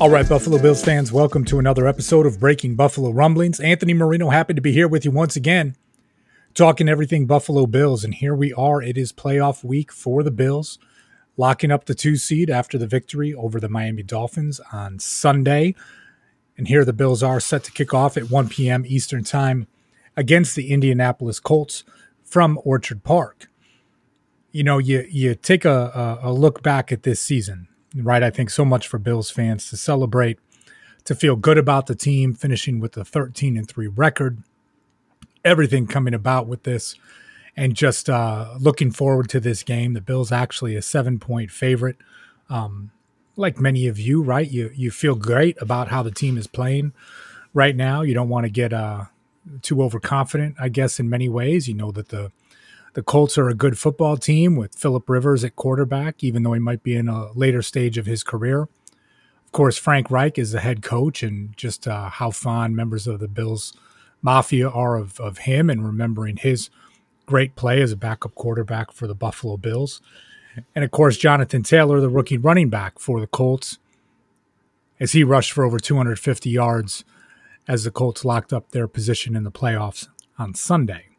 All right, Buffalo Bills fans, welcome to another episode of Breaking Buffalo Rumblings. Anthony Marino, happy to be here with you once again, talking everything Buffalo Bills. And here we are. It is playoff week for the Bills, locking up the two seed after the victory over the Miami Dolphins on Sunday. And here the Bills are set to kick off at 1 p.m. Eastern Time against the Indianapolis Colts from Orchard Park. You know, you you take a, a, a look back at this season right? I think so much for Bills fans to celebrate, to feel good about the team finishing with a 13 and 3 record, everything coming about with this, and just uh, looking forward to this game. The Bills actually a seven point favorite. Um, like many of you, right? You you feel great about how the team is playing right now. You don't want to get uh, too overconfident, I guess, in many ways. You know that the the Colts are a good football team with Philip Rivers at quarterback, even though he might be in a later stage of his career. Of course, Frank Reich is the head coach, and just uh, how fond members of the Bills Mafia are of, of him and remembering his great play as a backup quarterback for the Buffalo Bills. And of course, Jonathan Taylor, the rookie running back for the Colts, as he rushed for over 250 yards as the Colts locked up their position in the playoffs on Sunday.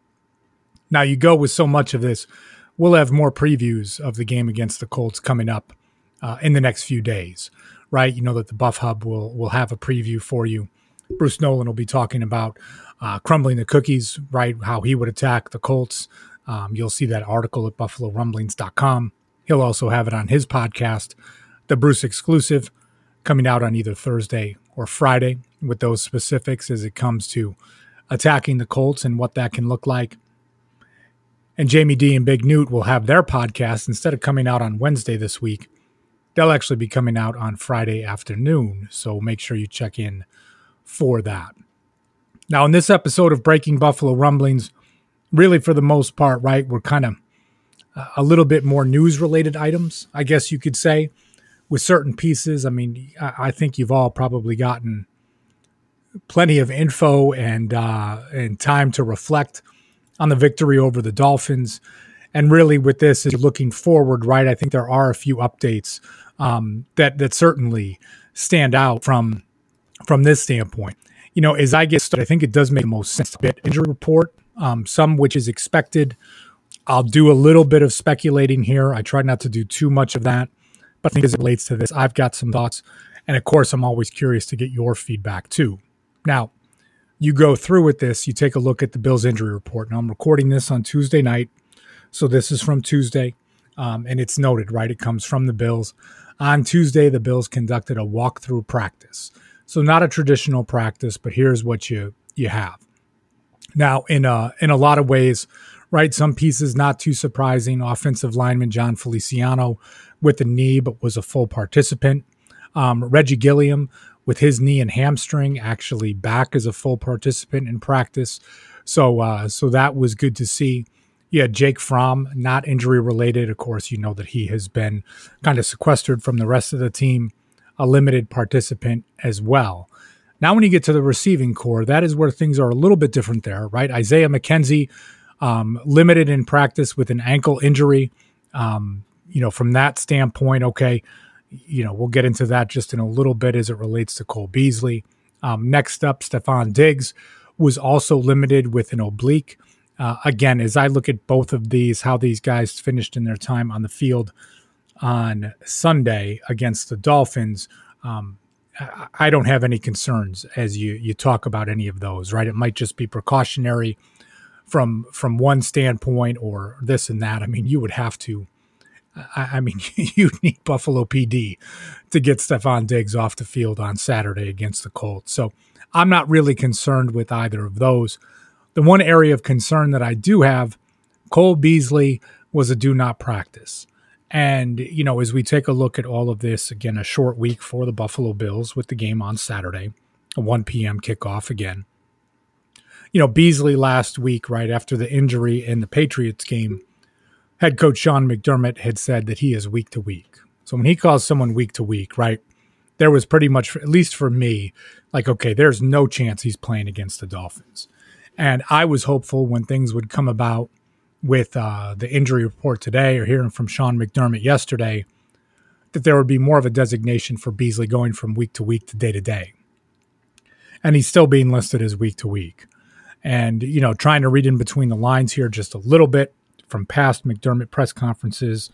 Now you go with so much of this. We'll have more previews of the game against the Colts coming up uh, in the next few days, right? You know that the Buff Hub will will have a preview for you. Bruce Nolan will be talking about uh, crumbling the cookies, right? How he would attack the Colts. Um, you'll see that article at BuffaloRumblings.com. He'll also have it on his podcast, the Bruce exclusive, coming out on either Thursday or Friday with those specifics as it comes to attacking the Colts and what that can look like and Jamie D and Big Newt will have their podcast instead of coming out on Wednesday this week. They'll actually be coming out on Friday afternoon. So make sure you check in for that. Now, in this episode of Breaking Buffalo Rumblings, really for the most part, right, we're kind of uh, a little bit more news related items, I guess you could say, with certain pieces. I mean, I think you've all probably gotten plenty of info and uh, and time to reflect on the victory over the Dolphins. And really, with this, is looking forward, right? I think there are a few updates um, that that certainly stand out from from this standpoint. You know, as I get started, I think it does make the most sense to bit injury report, um, some which is expected. I'll do a little bit of speculating here. I try not to do too much of that, but I think as it relates to this, I've got some thoughts, and of course, I'm always curious to get your feedback too. Now, you go through with this, you take a look at the Bills injury report. Now, I'm recording this on Tuesday night. So this is from Tuesday. Um, and it's noted, right? It comes from the Bills. On Tuesday, the Bills conducted a walkthrough practice. So not a traditional practice, but here's what you you have. Now, in a in a lot of ways, right? Some pieces not too surprising. Offensive lineman Jon Feliciano with a knee, but was a full participant. Um, Reggie Gilliam with his knee and hamstring actually back as a full participant in practice. So uh, so that was good to see. Yeah, Jake Fromm, not injury related. Of course, you know that he has been kind of sequestered from the rest of the team, a limited participant as well. Now, when you get to the receiving corps, that is where things are a little bit different there, right? Isaiah McKenzie, um, limited in practice with an ankle injury. Um, you know, from that standpoint, okay, you know, we'll get into that just in a little bit as it relates to Cole Beasley. Um, next up, Stefon Diggs was also limited with an oblique. Uh, again, as I look at both of these, how these guys finished in their time on the field on Sunday against the Dolphins, um, I don't have any concerns as you you talk about any of those. Right? It might just be precautionary from from one standpoint or this and that. I mean, you would have to I, I mean, you need Buffalo PD to get Stefon Diggs off the field on Saturday against the Colts. So I'm not really concerned with either of those. The one area of concern that I do have, Cole Beasley was a do not practice. And, you know, as we take a look at all of this, again, a short week for the Buffalo Bills with the game on Saturday. a 1 p.m. kickoff again. You know, Beasley last week, right after the injury in the Patriots game, head coach Sean McDermott had said that he is week to week. So when he calls someone week to week, right, there was pretty much, at least for me, like, okay, there's no chance he's playing against the Dolphins. And I was hopeful when things would come about with uh, the injury report today or hearing from Sean McDermott yesterday that there would be more of a designation for Beasley going from week to week to day to day. And he's still being listed as week to week. And, you know, trying to read in between the lines here just a little bit from past McDermott press conferences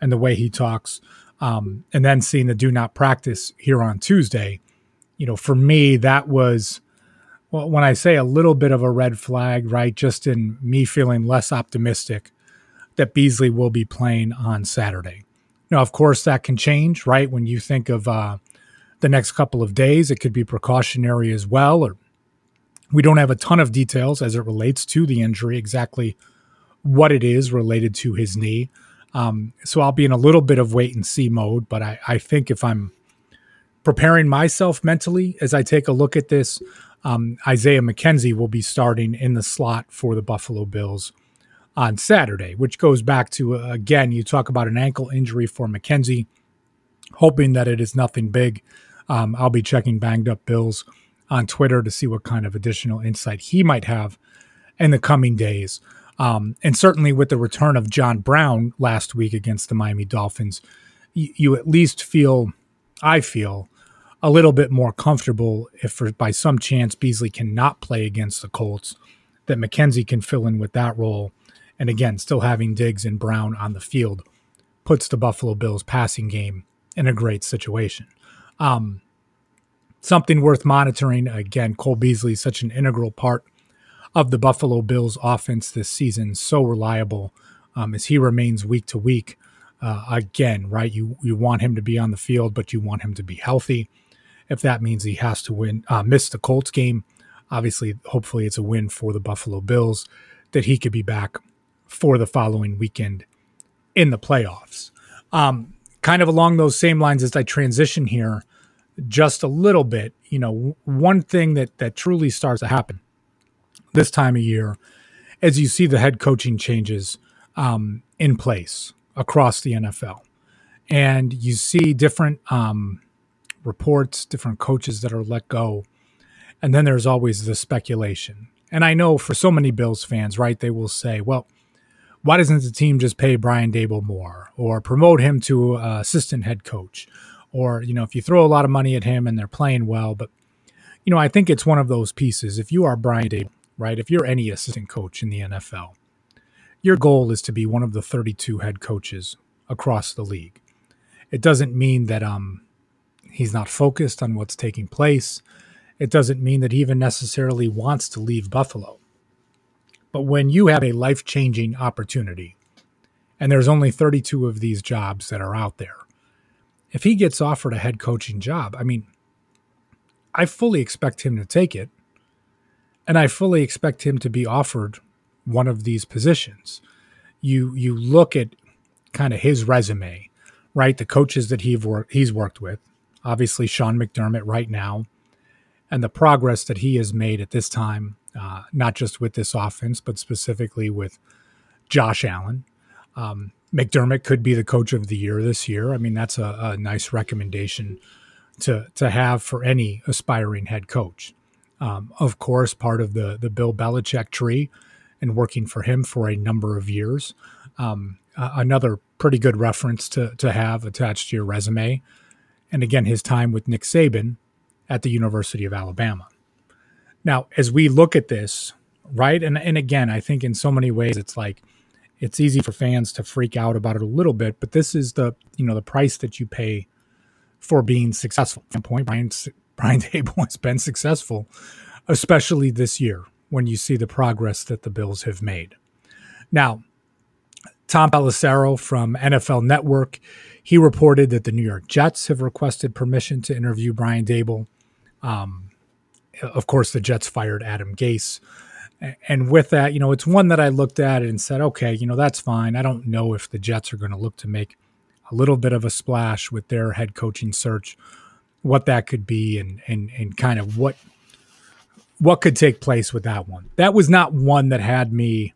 and the way he talks um, and then seeing the do not practice here on Tuesday, you know, for me, that was, well, when I say a little bit of a red flag, right, just in me feeling less optimistic that Beasley will be playing on Saturday. Now, of course, that can change, right? When you think of uh, the next couple of days, it could be precautionary as well, or we don't have a ton of details as it relates to the injury, exactly what it is related to his knee. Um, so I'll be in a little bit of wait and see mode, but I, I think if I'm preparing myself mentally as I take a look at this, um, Isaiah McKenzie will be starting in the slot for the Buffalo Bills on Saturday, which goes back to, uh, again, you talk about an ankle injury for McKenzie, hoping that it is nothing big. Um, I'll be checking Banged Up Bills on Twitter to see what kind of additional insight he might have in the coming days. Um, and certainly with the return of John Brown last week against the Miami Dolphins, you, you at least feel, I feel, a little bit more comfortable if for, by some chance Beasley cannot play against the Colts, that McKenzie can fill in with that role. And again, still having Diggs and Brown on the field puts the Buffalo Bills passing game in a great situation. Um, something worth monitoring. Again, Cole Beasley is such an integral part of the Buffalo Bills offense this season. So reliable um, as he remains week to week. Uh, again, right? You you want him to be on the field, but you want him to be healthy. If that means he has to win, uh, miss the Colts game, obviously, hopefully, it's a win for the Buffalo Bills that he could be back for the following weekend in the playoffs. Um, kind of along those same lines as I transition here, just a little bit. You know, one thing that that truly starts to happen this time of year as you see the head coaching changes um, in place across the NFL. And you see different um, reports, different coaches that are let go. And then there's always the speculation. And I know for so many Bills fans, right, they will say, well, why doesn't the team just pay Brian Daboll more or promote him to uh, assistant head coach? Or, you know, if you throw a lot of money at him and they're playing well, but, you know, I think it's one of those pieces. If you are Brian Daboll, right? If you're any assistant coach in the NFL, your goal is to be one of the 32 head coaches across the league. It doesn't mean that um, he's not focused on what's taking place. It doesn't mean that he even necessarily wants to leave Buffalo. But when you have a life changing opportunity, and there's only 32 of these jobs that are out there, if he gets offered a head coaching job, I mean, I fully expect him to take it and I fully expect him to be offered one of these positions. You you look at kind of his resume, right? The coaches that he's worked he's worked with, obviously Sean McDermott right now, and the progress that he has made at this time, uh, not just with this offense, but specifically with Josh Allen. Um, McDermott could be the coach of the year this year. I mean, that's a, a nice recommendation to to have for any aspiring head coach. Um, of course, part of the the Bill Belichick tree, and working for him for a number of years. Um, uh, another pretty good reference to to have attached to your resume, and again, his time with Nick Saban at the University of Alabama. Now, as we look at this, right, and and again, I think in so many ways, it's like it's easy for fans to freak out about it a little bit, but this is the you know the price that you pay for being successful. Point Brian Brian Daboll has been successful, especially this year when you see the progress that the Bills have made. Now, Tom Pelissero from NFL Network, he reported that the New York Jets have requested permission to interview Brian Daboll. Um, of course, the Jets fired Adam Gase. And with that, you know, it's one that I looked at and said, okay, you know, that's fine. I don't know if the Jets are going to look to make a little bit of a splash with their head coaching search what that could be and and and kind of what what could take place with that one. That was not one that had me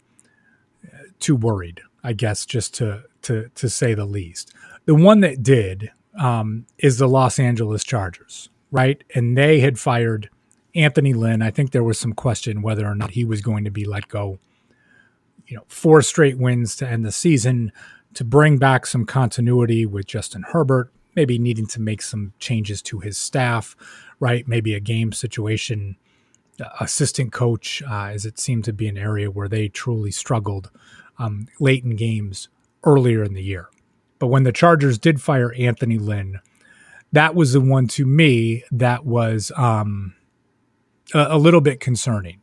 uh, too worried, I guess, just to to to say the least. The one that did um, is the Los Angeles Chargers, right? And they had fired Anthony Lynn. I think there was some question whether or not he was going to be let go. You know, four straight wins to end the season to bring back some continuity with Justin Herbert, maybe needing to make some changes to his staff, right? Maybe a game situation uh, assistant coach, uh, as it seemed to be an area where they truly struggled um, late in games earlier in the year. But when the Chargers did fire Anthony Lynn, that was the one to me that was um, a, a little bit concerning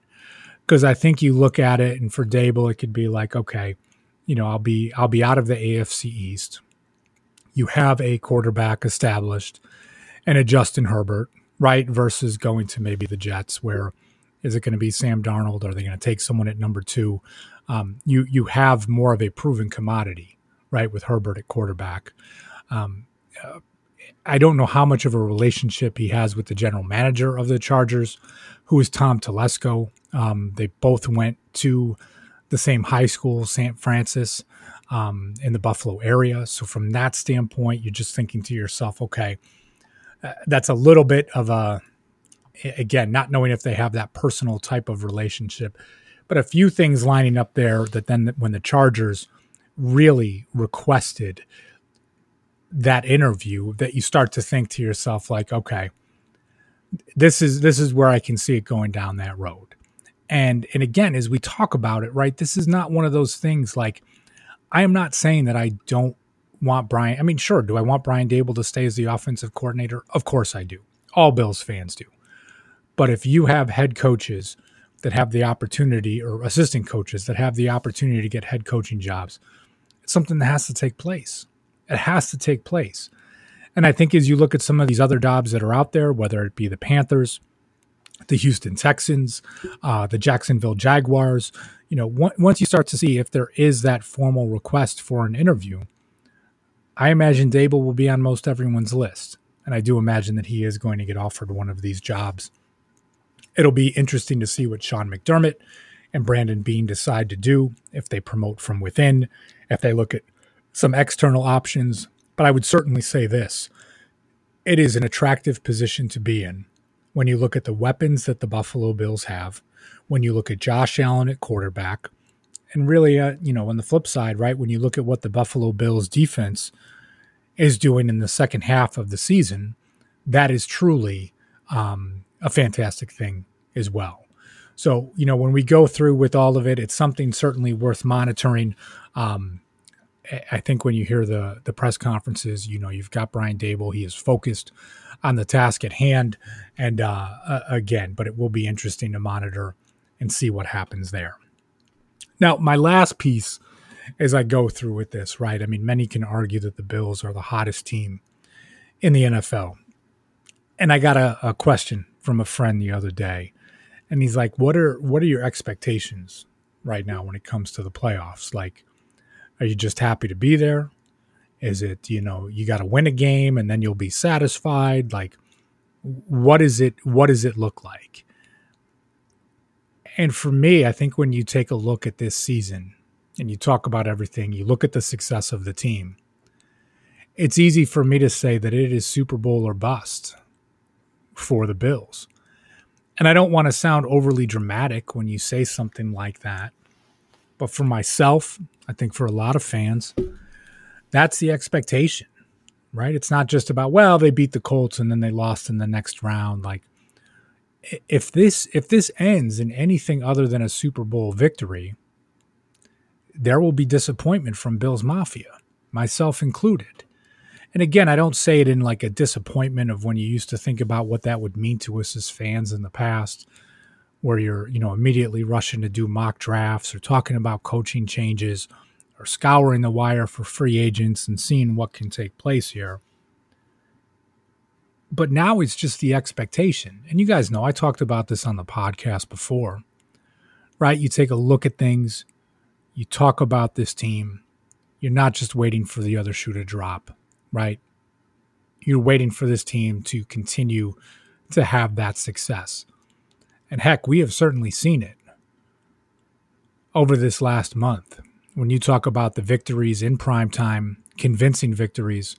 because I think you look at it, and for Daboll, it could be like, okay, you know, I'll be I'll be out of the AFC East. You have a quarterback established, and a Justin Herbert, right? Versus going to maybe the Jets, where is it going to be Sam Darnold? Are they going to take someone at number two? Um, you you have more of a proven commodity right, with Herbert at quarterback. Um, uh, I don't know how much of a relationship he has with the general manager of the Chargers, who is Tom Telesco. Um, they both went to the same high school, St. Francis, um, in the Buffalo area. So, from that standpoint, you're just thinking to yourself, okay, uh, that's a little bit of a, again, not knowing if they have that personal type of relationship, but a few things lining up there that then when the Chargers really requested that interview that you start to think to yourself like okay this is this is where i can see it going down that road and and again as we talk about it right this is not one of those things like i am not saying that i don't want brian i mean sure do i want brian Daboll to stay as the offensive coordinator of course i do all bills fans do but if you have head coaches that have the opportunity or assistant coaches that have the opportunity to get head coaching jobs it's something that has to take place. It has to take place. And I think as you look at some of these other jobs that are out there, whether it be the Panthers, the Houston Texans, uh, the Jacksonville Jaguars, you know, once you start to see if there is that formal request for an interview, I imagine Daboll will be on most everyone's list. And I do imagine that he is going to get offered one of these jobs. It'll be interesting to see what Sean McDermott and Brandon Beane decide to do if they promote from within, if they look at some external options. But I would certainly say this it is an attractive position to be in when you look at the weapons that the Buffalo Bills have, when you look at Josh Allen at quarterback, and really, uh, you know, on the flip side, right, when you look at what the Buffalo Bills defense is doing in the second half of the season, that is truly um, a fantastic thing as well. So, you know, when we go through with all of it, it's something certainly worth monitoring. Um, I think when you hear the the press conferences, you know, you've got Brian Daboll. He is focused on the task at hand, and uh, uh, again, but it will be interesting to monitor and see what happens there. Now, my last piece as I go through with this, right? I mean, many can argue that the Bills are the hottest team in the NFL, and I got a, a question from a friend the other day and he's like, "What are what are your expectations right now when it comes to the playoffs? Like, are you just happy to be there? Is it you know you got to win a game and then you'll be satisfied? Like, what is it? What does it look like?" And for me, I think when you take a look at this season and you talk about everything, you look at the success of the team. It's easy for me to say that it is Super Bowl or bust for the Bills and I don't want to sound overly dramatic when you say something like that. But for myself, I think for a lot of fans, that's the expectation, right? It's not just about, well, they beat the Colts and then they lost in the next round. Like if this if this ends in anything other than a Super Bowl victory, there will be disappointment from Bills Mafia, myself included. And again, I don't say it in like a disappointment of when you used to think about what that would mean to us as fans in the past, where you're, you know, immediately rushing to do mock drafts or talking about coaching changes or scouring the wire for free agents and seeing what can take place here. But now it's just the expectation. And you guys know I talked about this on the podcast before, right? You take a look at things, you talk about this team, you're not just waiting for the other shoe to drop right? you're waiting for this team to continue to have that success. And heck, we have certainly seen it over this last month. When you talk about the victories in prime time, convincing victories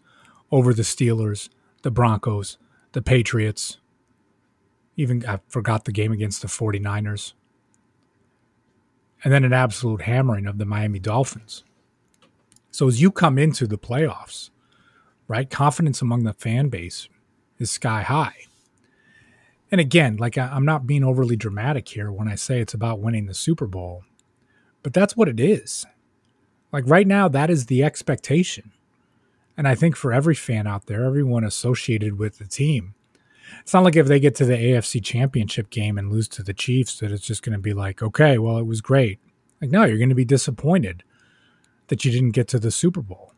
over the Steelers, the Broncos, the Patriots, even I forgot the game against the 49ers. And then an absolute hammering of the Miami Dolphins. So as you come into the playoffs, right, confidence among the fan base is sky high. And again, like I'm not being overly dramatic here when I say it's about winning the Super Bowl, but that's what it is. Like right now, that is the expectation. And I think for every fan out there, everyone associated with the team, it's not like if they get to the AFC championship game and lose to the Chiefs that it's just going to be like, okay, well, it was great. Like, no, you're going to be disappointed that you didn't get to the Super Bowl.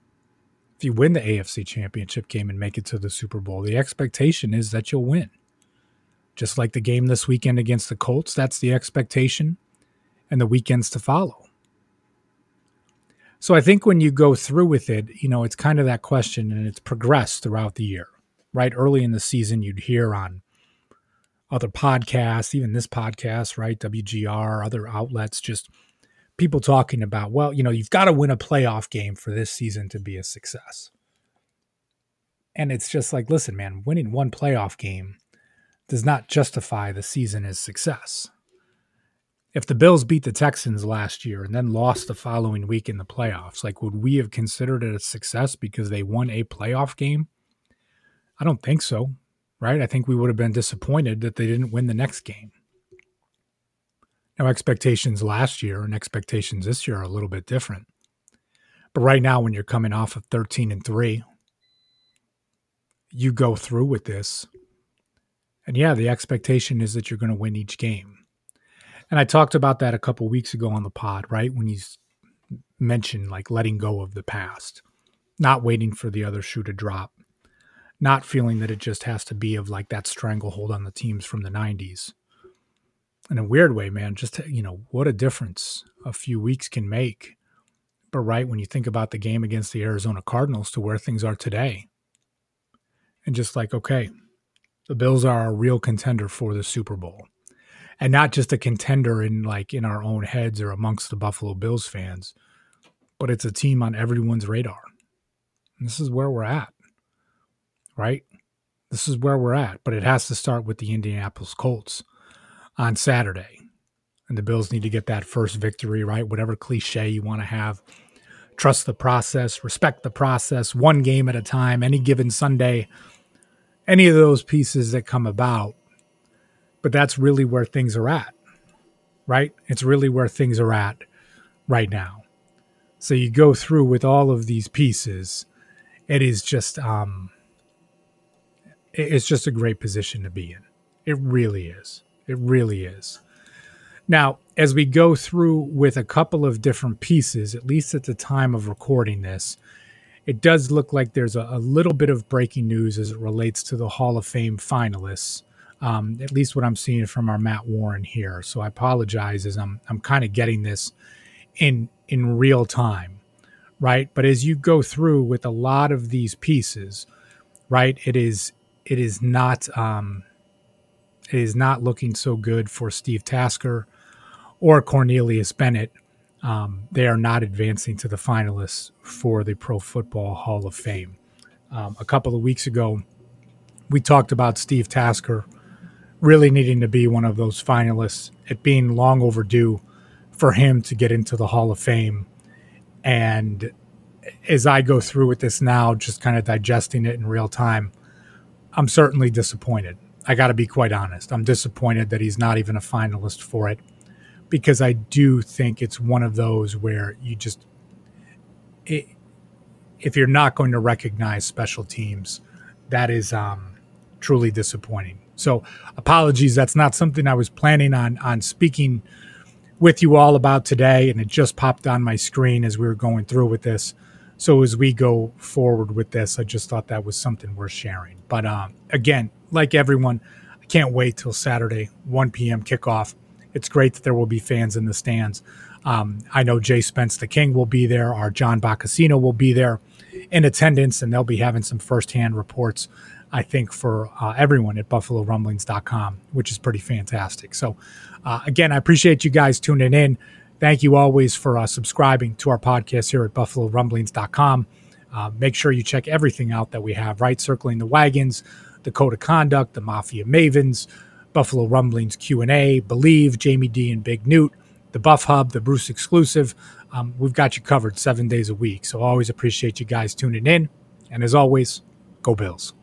If you win the AFC championship game and make it to the Super Bowl, the expectation is that you'll win. Just like the game this weekend against the Colts, that's the expectation and the weekends to follow. So I think when you go through with it, you know, it's kind of that question and it's progressed throughout the year right? Early in the season, you'd hear on other podcasts, even this podcast, right? WGR, other outlets, just people talking about, well, you know, you've got to win a playoff game for this season to be a success. And it's just like, listen, man, winning one playoff game does not justify the season as success. If the Bills beat the Texans last year and then lost the following week in the playoffs, like would we have considered it a success because they won a playoff game? I don't think so, right? I think we would have been disappointed that they didn't win the next game. Now, expectations last year and expectations this year are a little bit different. But right now, when you're coming off of 13 and 3, you go through with this. And yeah, the expectation is that you're going to win each game. And I talked about that a couple weeks ago on the pod, right? When you mentioned like letting go of the past, not waiting for the other shoe to drop, not feeling that it just has to be of like that stranglehold on the teams from the 90s. In a weird way, man, just, you know, what a difference a few weeks can make. But right when you think about the game against the Arizona Cardinals to where things are today, and just like, okay, the Bills are a real contender for the Super Bowl. And not just a contender in like in our own heads or amongst the Buffalo Bills fans, but it's a team on everyone's radar. And this is where we're at right? This is where we're at, but it has to start with the Indianapolis Colts on Saturday. And the Bills need to get that first victory, right? Whatever cliche you want to have. Trust the process, respect the process, one game at a time, any given Sunday, any of those pieces that come about. But that's really where things are at, right? It's really where things are at right now. So you go through with all of these pieces. It is just um, it's just a great position to be in. It really is. It really is. Now, as we go through with a couple of different pieces, at least at the time of recording this, it does look like there's a, a little bit of breaking news as it relates to the Hall of Fame finalists. Um, at least what I'm seeing from our Matt Warren here. So I apologize as I'm I'm kind of getting this in in real time, right? But as you go through with a lot of these pieces, right, it is it is not um, it is not looking so good for Steve Tasker or Cornelius Bennett. Um, they are not advancing to the finalists for the Pro Football Hall of Fame. Um, a couple of weeks ago, we talked about Steve Tasker really needing to be one of those finalists, it being long overdue for him to get into the Hall of Fame. And as I go through with this now, just kind of digesting it in real time, I'm certainly disappointed. I got to be quite honest. I'm disappointed that he's not even a finalist for it because I do think it's one of those where you just, it, if you're not going to recognize special teams, that is um, truly disappointing. So apologies. That's not something I was planning on on speaking with you all about today, and it just popped on my screen as we were going through with this. So as we go forward with this, I just thought that was something worth sharing. But um, again, like everyone, I can't wait till Saturday, 1 p.m. kickoff. It's great that there will be fans in the stands. Um, I know Jay Spence the King will be there. Our John Boccacino will be there in attendance, and they'll be having some firsthand reports, I think, for uh, everyone at BuffaloRumblings.com, which is pretty fantastic. So, uh, again, I appreciate you guys tuning in. Thank you always for uh, subscribing to our podcast here at BuffaloRumblings.com. Uh, make sure you check everything out that we have, right? Circling the Wagons, the Code of Conduct, the Mafia Mavens, Buffalo Rumblings Q&A, Billieve, Jamie D and Big Newt, the Buff Hub, the Bruce exclusive. Um, we've got you covered seven days a week. So always appreciate you guys tuning in. And as always, go Bills.